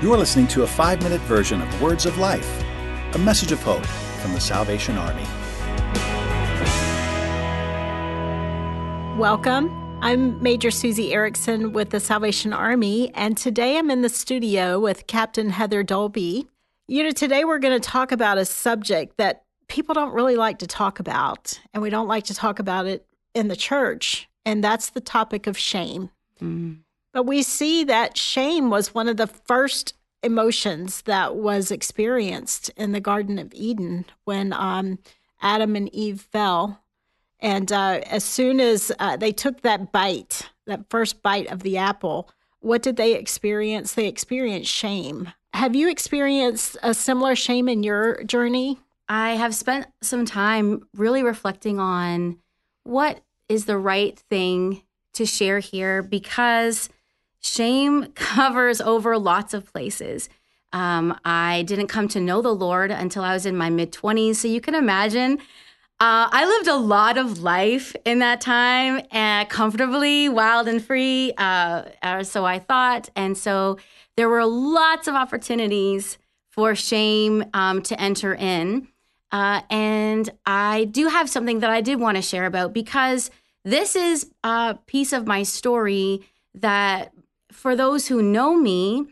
You are listening to a five minute version of Words of Life, a message of hope from the Salvation Army. Welcome. I'm Major Susie Erickson with the Salvation Army, and today I'm in the studio with Captain Heather Dolby. You know, today we're going to talk about a subject that people don't really like to talk about, and we don't like to talk about it in the church, and that's the topic of shame. Mm. We see that shame was one of the first emotions that was experienced in the Garden of Eden when um, Adam and Eve fell. And uh, as soon as uh, they took that bite, that first bite of the apple, what did they experience? They experienced shame. Have you experienced a similar shame in your journey? I have spent some time really reflecting on what is the right thing to share here because Shame covers over lots of places. Um, I didn't come to know the Lord until I was in my mid 20s. So you can imagine uh, I lived a lot of life in that time and uh, comfortably, wild and free. Uh, so I thought. And so there were lots of opportunities for shame um, to enter in. Uh, and I do have something that I did want to share about because this is a piece of my story that for those who know me,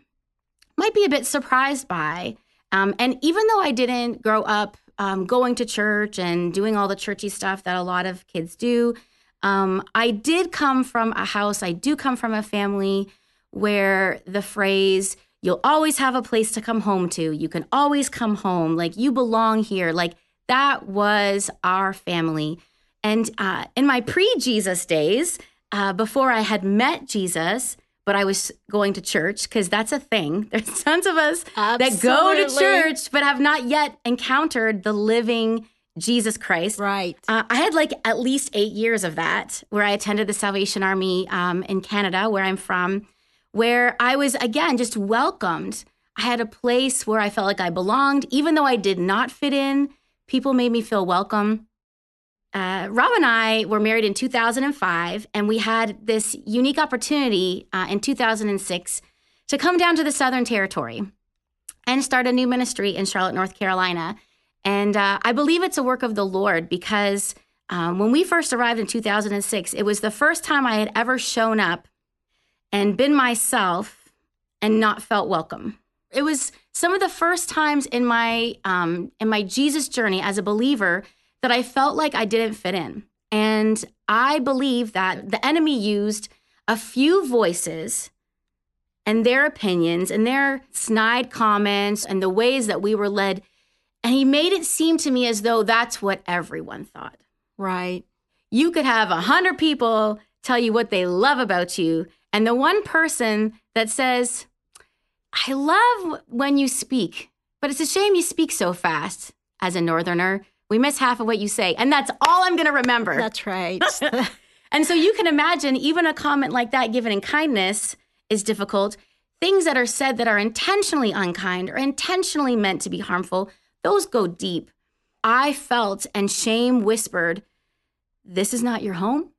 might be a bit surprised by. Um, and even though I didn't grow up um, going to church and doing all the churchy stuff that a lot of kids do, um, I did come from a house, I do come from a family where the phrase, you'll always have a place to come home to, you can always come home, like you belong here, like that was our family. And uh, in my pre Jesus days, uh, before I had met Jesus, but I was going to church because that's a thing. There's tons of us Absolutely. that go to church but have not yet encountered the living Jesus Christ. Right. Uh, I had like at least eight years of that where I attended the Salvation Army um, in Canada, where I'm from, where I was again just welcomed. I had a place where I felt like I belonged, even though I did not fit in. People made me feel welcome uh, Rob and I were married in 2005, and we had this unique opportunity uh, in 2006 to come down to the Southern Territory and start a new ministry in Charlotte, North Carolina. And uh, I believe it's a work of the Lord because um, when we first arrived in 2006, it was the first time I had ever shown up and been myself and not felt welcome. It was some of the first times in my um, in my Jesus journey as a believer that I felt like I didn't fit in. And I believe that the enemy used a few voices and their opinions and their snide comments and the ways that we were led. And he made it seem to me as though that's what everyone thought. Right. You could have a hundred people tell you what they love about you. And the one person that says, I love when you speak, but it's a shame you speak so fast as a northerner. We miss half of what you say. And that's all I'm going to remember. That's right. and so you can imagine even a comment like that given in kindness is difficult. Things that are said that are intentionally unkind or intentionally meant to be harmful, those go deep. I felt and shame whispered, This is not your home.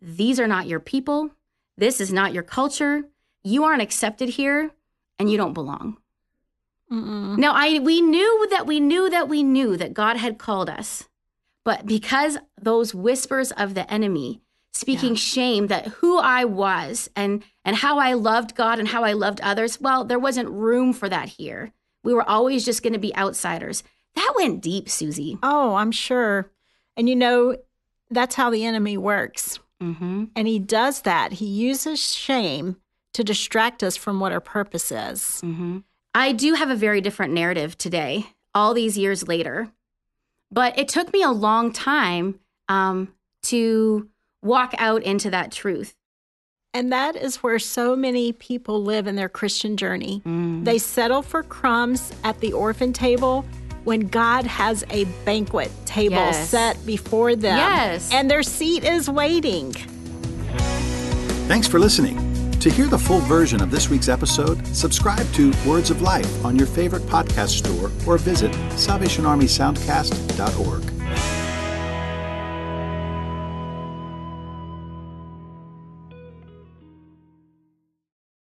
These are not your people. This is not your culture. You aren't accepted here and you don't belong. Mm-mm. Now, I we knew that we knew that we knew that God had called us, but because those whispers of the enemy speaking yeah. shame that who I was and and how I loved God and how I loved others, well, there wasn't room for that here. We were always just going to be outsiders. That went deep, Susie. Oh, I'm sure. And you know, that's how the enemy works. Mm-hmm. And he does that. He uses shame to distract us from what our purpose is. Mm-hmm. I do have a very different narrative today, all these years later. But it took me a long time um, to walk out into that truth. And that is where so many people live in their Christian journey. Mm. They settle for crumbs at the orphan table when God has a banquet table yes. set before them. Yes. And their seat is waiting. Thanks for listening. To hear the full version of this week's episode, subscribe to Words of Life on your favorite podcast store or visit SalvationArmySoundcast.org.